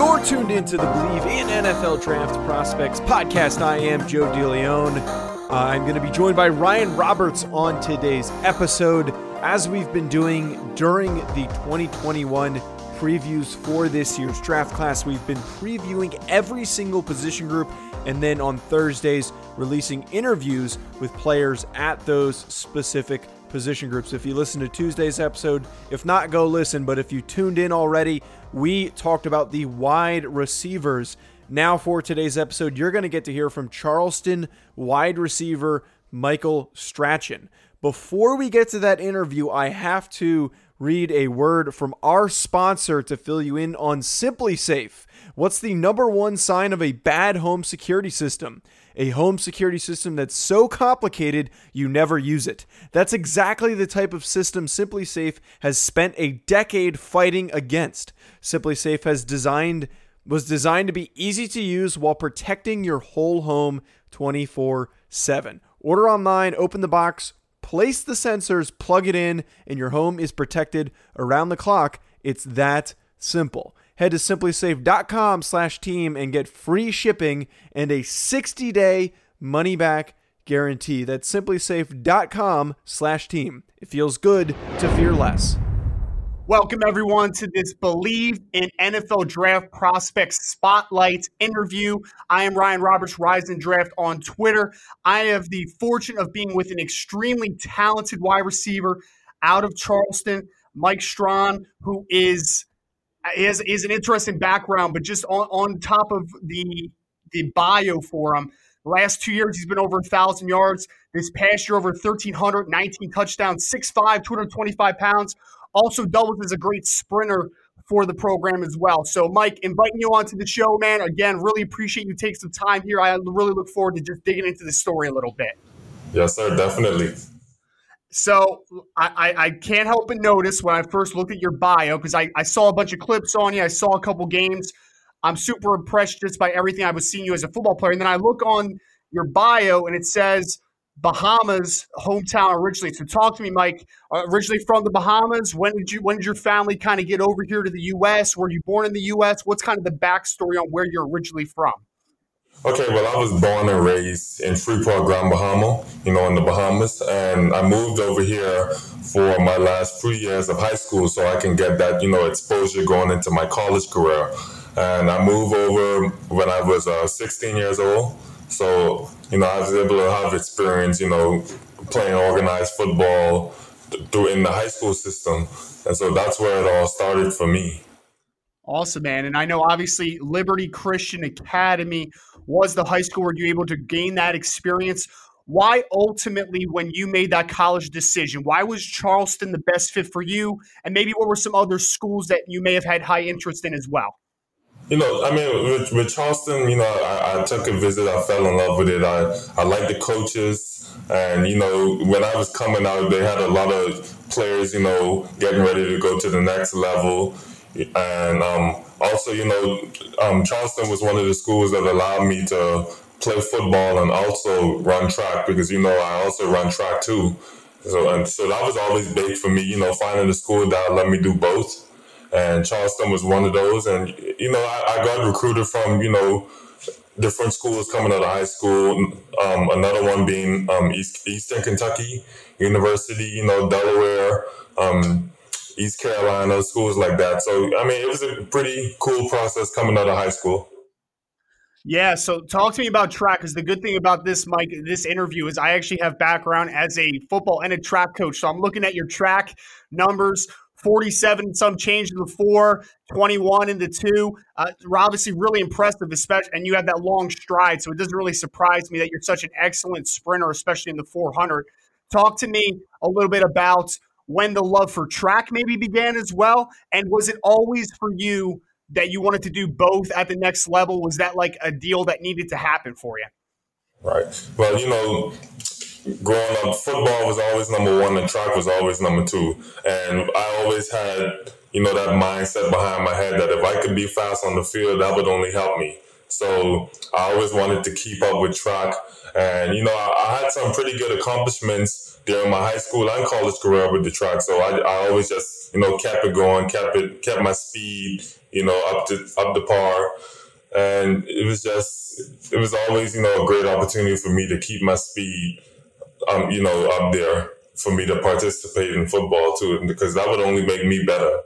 You're tuned into the Bleav in NFL Draft Prospects podcast. I am Joe DeLeon. I'm going to be joined by Ryan Roberts on today's episode. As we've been doing during the 2021 previews for this year's draft class. We've been previewing every single position group and then on Thursdays releasing interviews with players at those specific position groups. If you listen to Tuesday's episode, if not, go listen. But if you tuned in already, we talked about the wide receivers. Now, for today's episode, you're going to get to hear from Charleston wide receiver Michael Strachan. Before we get to that interview, I have to read a word from our sponsor to fill you in on SimpliSafe. What's the number one sign of a bad home security system? A home security system that's so complicated you never use it. That's exactly the type of system SimpliSafe has spent a decade fighting against. SimpliSafe has designed was designed to be easy to use while protecting your whole home 24/7. Order online, open the box, place the sensors, plug it in, and your home is protected around the clock. It's that simple. Head to simplisafe.com slash team and get free shipping and a 60-day money-back guarantee. That's simplisafe.com slash team. It feels good to fear less. Welcome, everyone, to this Bleav in NFL Draft Prospects Spotlight interview. I am Ryan Roberts, Rise and Draft on Twitter. I have the fortune of being with an extremely talented wide receiver out of Charleston, Mike Strachan, who is is, is an interesting background, but just on, on top of the the bio for him. Last two years, he's been over 1,000 yards. This past year, over 1,300, 19 touchdowns, 6'5, 225 pounds also doubles as a great sprinter for the program as well. So, Mike, inviting you onto the show, man. Again, really appreciate you take some time here. I really look forward to just digging into the story a little bit. Yes, sir, definitely. So I, I, I can't help but notice when I first looked at your bio because I, I saw a bunch of clips on you. I saw a couple games. I'm super impressed just by everything I was seeing you as a football player. And then I look on your bio and it says Bahamas hometown originally. So talk to me, Mike. Uh, originally from the Bahamas. When did you? When did your family kind of get over here to the U.S.? Were you born in the U.S.? What's kind of the backstory on where you're originally from? Okay, well, I was born and raised in Freeport, Grand Bahama, you know, in the Bahamas, and I moved over here for my last three years of high school so I can get that, you know, exposure going into my college career. And I moved over when I was uh, 16 years old. So, you know, I was able to have experience, you know, playing organized football through in the high school system. And so that's where it all started for me. Awesome, man. And I know obviously Liberty Christian Academy was the high school where you able to gain that experience. Why ultimately, when you made that college decision, why was Charleston the best fit for you? And maybe what were some other schools that you may have had high interest in as well? You know, I mean, with, with Charleston, you know, I, I, took a visit. I fell in love with it. I, I like the coaches. And, you know, when I was coming out, they had a lot of players, you know, getting ready to go to the next level. And um, also, you know, um, Charleston was one of the schools that allowed me to play football and also run track because, you know, I also run track too. So, and so that was always big for me, you know, finding a school that let me do both and Charleston was one of those. And you know, I, I got recruited from you know different schools coming out of high school. Um, another one being um, East, Eastern Kentucky University, you know, Delaware, um, East Carolina, schools like that. So I mean, it was a pretty cool process coming out of high school. Yeah, so talk to me about track because the good thing about this, Mike, this interview is I actually have background as a football and a track coach. So I'm looking at your track numbers, 47 some change in the four, 21 in the two. Uh, obviously, really impressive, especially, and you have that long stride. So it doesn't really surprise me that you're such an excellent sprinter, especially in the 400. Talk to me a little bit about when the love for track maybe began as well. And was it always for you that you wanted to do both at the next level? Was that like a deal that needed to happen for you? Right. Well, you know, growing up, football was always number one and track was always number two. And I always had, you know, that mindset behind my head that if I could be fast on the field, that would only help me. So I always wanted to keep up with track. And, you know, I, I had some pretty good accomplishments during my high school and college career with the track. So I, I always just, you know, kept it going, kept it, kept my speed, you know, up to, up to par. And it was just, it was always, you know, a great opportunity for me to keep my speed, um, you know, up there for me to participate in football too, because that would only make me better.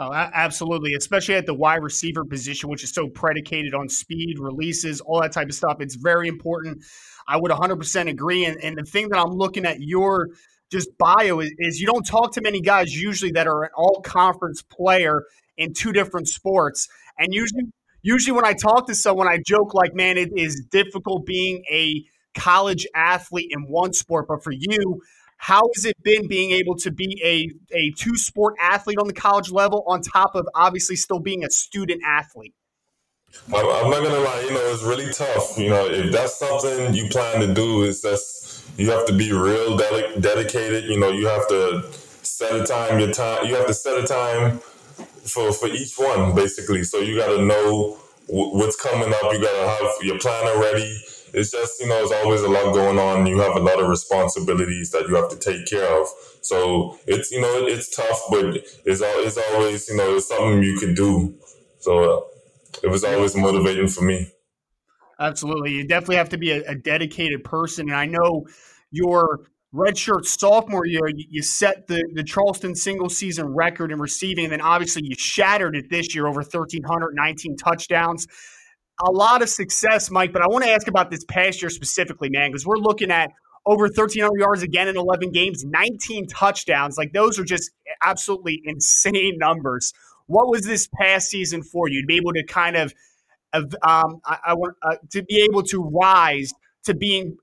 Oh, absolutely, especially at the wide receiver position, which is so predicated on speed, releases, all that type of stuff. It's very important. I would 100% agree. And, and the thing that I'm looking at your just bio is, is you don't talk to many guys usually that are an all conference player in two different sports. And usually, usually when I talk to someone, I joke like, man, it is difficult being a college athlete in one sport. But for you, how has it been being able to be a, a two sport athlete on the college level on top of obviously still being a student athlete? I'm not gonna lie, you know, it's really tough. You know, if that's something you plan to do, is that's you have to be real ded- dedicated. You know, you have to set a time, your time. You have to set a time for for each one, basically. So you got to know w- what's coming up. You got to have your planner ready it's just you know there's always a lot going on. You have a lot of responsibilities that you have to take care of. So it's you know it's tough but it's, it's always you know it's something you can do. So uh, it was always motivating for me. Absolutely. You definitely have to be a, a dedicated person. And i know your redshirt sophomore year, you set the, the Charleston single season record in receiving, and then obviously you shattered it this year over 1,319 touchdowns a lot of success, Mike. But I want to ask about this past year specifically, man, because we're looking at over 1,300 yards again in 11 games, 19 touchdowns. Like those are just absolutely insane numbers. What was this past season for you to be able to kind of, um, I, I want uh, to be able to rise to being,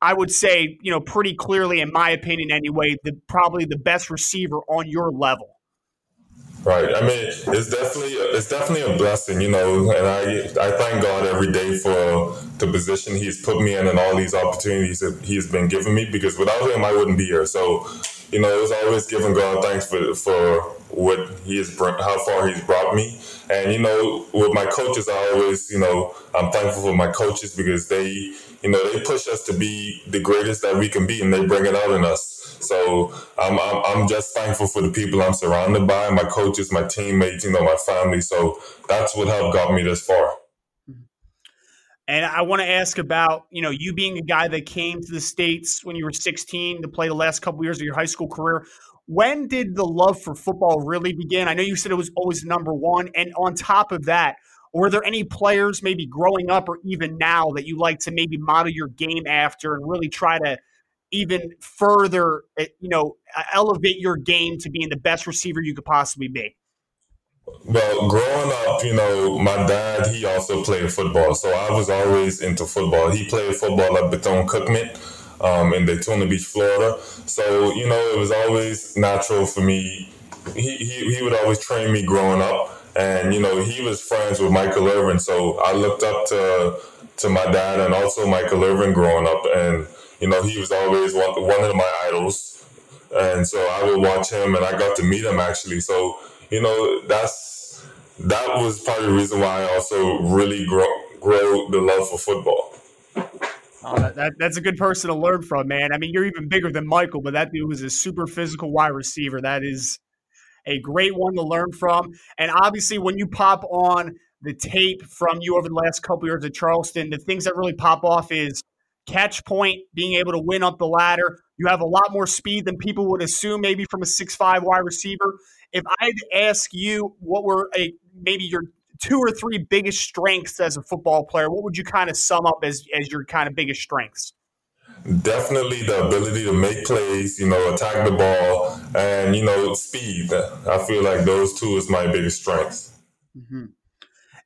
I would say, you know, pretty clearly, in my opinion, anyway, the probably the best receiver on your level. Right. I mean, it's definitely it's definitely a blessing, you know, and I I thank God every day for the position He's put me in and all these opportunities that He's been giving me. Because without Him, I wouldn't be here. So, you know, it was always giving God thanks for for what He has brought how far He's brought me. And you know, with my coaches, I always you know I'm thankful for my coaches because they you know they push us to be the greatest that we can be, and they bring it out in us. So I'm, I'm, I'm just thankful for the people I'm surrounded by, my coaches, my teammates, you know, my family. So that's what helped got me this far. And I want to ask about, you know, you being a guy that came to the States when you were 16 to play the last couple years of your high school career. When did the love for football really begin? I know you said it was always number one. And on top of that, were there any players maybe growing up or even now that you like to maybe model your game after and really try to even further, eh, you know, elevate your game to being the best receiver you could possibly be? Well, growing up, you know, my dad, he also played football. So I was always into football. He played football at Bethune Cookman um, in Daytona Beach, Florida. So, you know, it was always natural for me. He, he, he would always train me growing up. And, you know, he was friends with Michael Irvin. So I looked up to, to my dad and also Michael Irvin growing up. And, you know, he was always one, one of my idols. And so I would watch him and I got to meet him actually. So, you know, that's, that was probably the reason why I also really grow, grow the love for football. Oh, that, that, that's a good person to learn from, man. I mean, you're even bigger than Michael, but that dude was a super physical wide receiver. That is a great one to learn from. And obviously, when you pop on the tape from you over the last couple years at Charleston, the things that really pop off is catch point, being able to win up the ladder. You have a lot more speed than people would assume, maybe from a six-five wide receiver. If I'd ask you what were a maybe your two or three biggest strengths as a football player, what would you kind of sum up as, as your kind of biggest strengths? Definitely the ability to make plays, you know, attack the ball, and you know, speed. I feel like those two is my biggest strengths. Mm-hmm.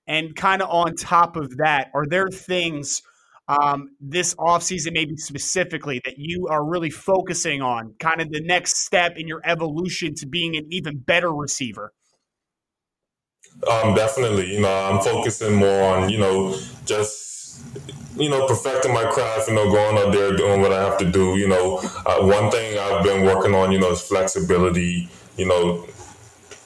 And kind of on top of that, are there things – um, this offseason, maybe specifically, that you are really focusing on, kind of the next step in your evolution to being an even better receiver? Um, definitely. You know, I'm focusing more on, you know, just you know, perfecting my craft, you know, going out there doing what I have to do. You know, uh, one thing I've been working on, you know, is flexibility, you know,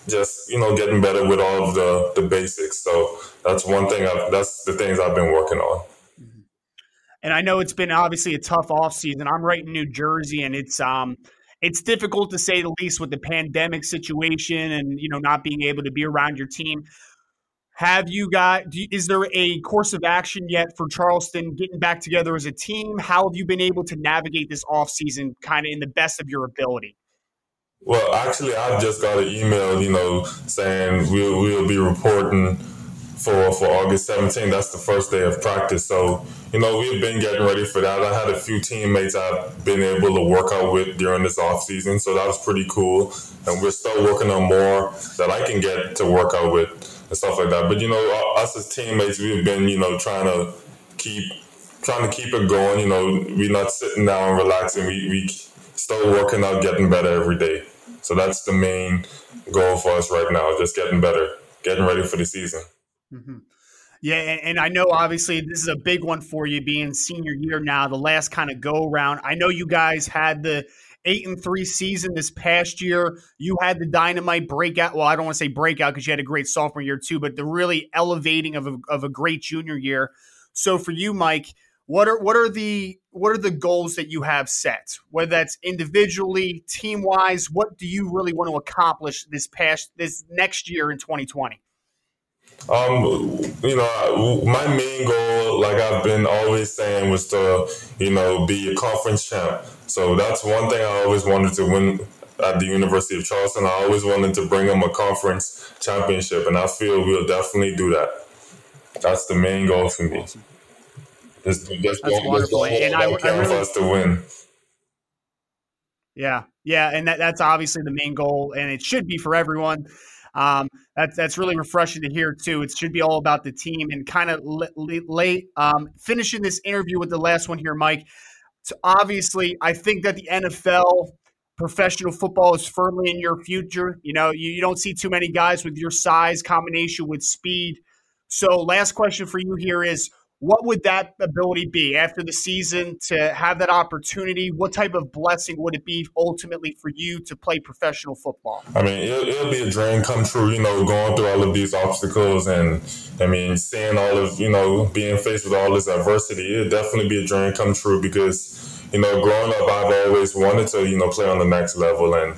just, you know, getting better with all of the, the basics. So that's one thing, I've, that's the things I've been working on. And I know it's been obviously a tough off season. I'm right in New Jersey and it's, um, it's difficult to say the least with the pandemic situation and you know not being able to be around your team have you got is there a course of action yet for charleston getting back together as a team? How have you been able to navigate this offseason kind of in the best of your ability? Well actually i've just got an email you know saying we'll, we'll be reporting for for august 17th that's the first day of practice. So you know, we've been getting ready for that. I had a few teammates I've been able to work out with during this off season, so that was pretty cool. And we're still working on more that I can get to work out with and stuff like that. But you know, us as teammates, we've been you know trying to keep trying to keep it going. You know, we're not sitting down and relaxing. We we still working out, getting better every day. So that's the main goal for us right now, just getting better, getting ready for the season. Mm-hmm. Yeah, and, I know obviously this is a big one for you being senior year now, the last kind of go around. I know you guys had the eight and three season this past year. You had the dynamite breakout. Well, I don't want to say breakout because you had a great sophomore year too, but the really elevating of a, of a great junior year. So for you, Mike, what are what are the what are the goals that you have set? Whether that's individually, team wise, what do you really want to accomplish this past this next year in 2020? Um, you know, my main goal, like I've been always saying, was to, you know, be a conference champ. So that's one thing I always wanted to win at the University of Charleston. I always wanted to bring them a conference championship, and I feel we'll definitely do that. That's the main goal for me. Awesome. Just, just that's wonderful, and I, I really, for us to win. Yeah, yeah, and that, that's obviously the main goal, and it should be for everyone. Um, that's that's really refreshing to hear too. It should be all about the team and kind of late um, finishing this interview with the last one here, Mike. So obviously, I think that the NFL professional football is firmly in your future. You know, you, you don't see too many guys with your size combination with speed. So, last question for you here is what would that ability be after the season to have that opportunity? What type of blessing would it be ultimately for you to play professional football? I mean, it'll, it'll be a dream come true, you know, going through all of these obstacles and, I mean, seeing all of, you know, being faced with all this adversity. It'll definitely be a dream come true because, you know, growing up, I've always wanted to, you know, play on the next level and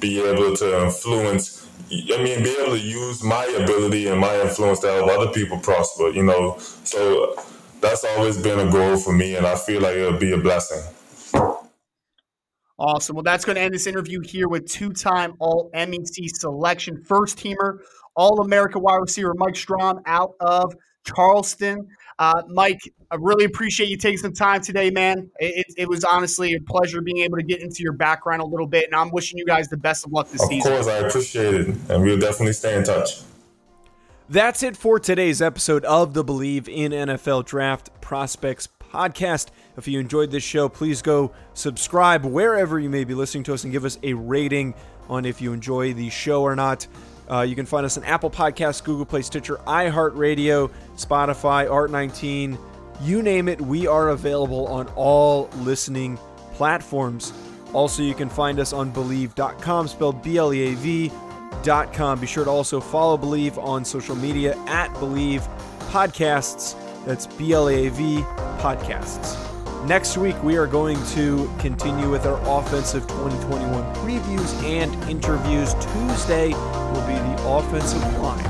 be able to influence I mean, be able to use my ability and my influence to help other people prosper, you know. So that's always been a goal for me, and I feel like it'll be a blessing. Awesome. Well, that's going to end this interview here with two time All MEC selection first teamer, All America wide receiver Mike Strachan out of Charleston. Uh, Mike, I really appreciate you taking some time today, man. It, it, was honestly a pleasure being able to get into your background a little bit, and I'm wishing you guys the best of luck this of season. Of course, I appreciate it, and we'll definitely stay in touch. That's it for today's episode of the Bleav in NFL Draft Prospects podcast. If you enjoyed this show, please go subscribe wherever you may be listening to us and give us a rating on if you enjoy the show or not. Uh, you can find us on Apple Podcasts, Google Play, Stitcher, iHeartRadio, Spotify, Art19, you name it. We are available on all listening platforms. Also, you can find us on Bleav.com, spelled B L E A V.com. Be sure to also follow Bleav on social media at Bleav Podcasts. That's B L A V Podcasts. Next week, we are going to continue with our offensive 2021 previews and interviews. Tuesday will be the offensive line.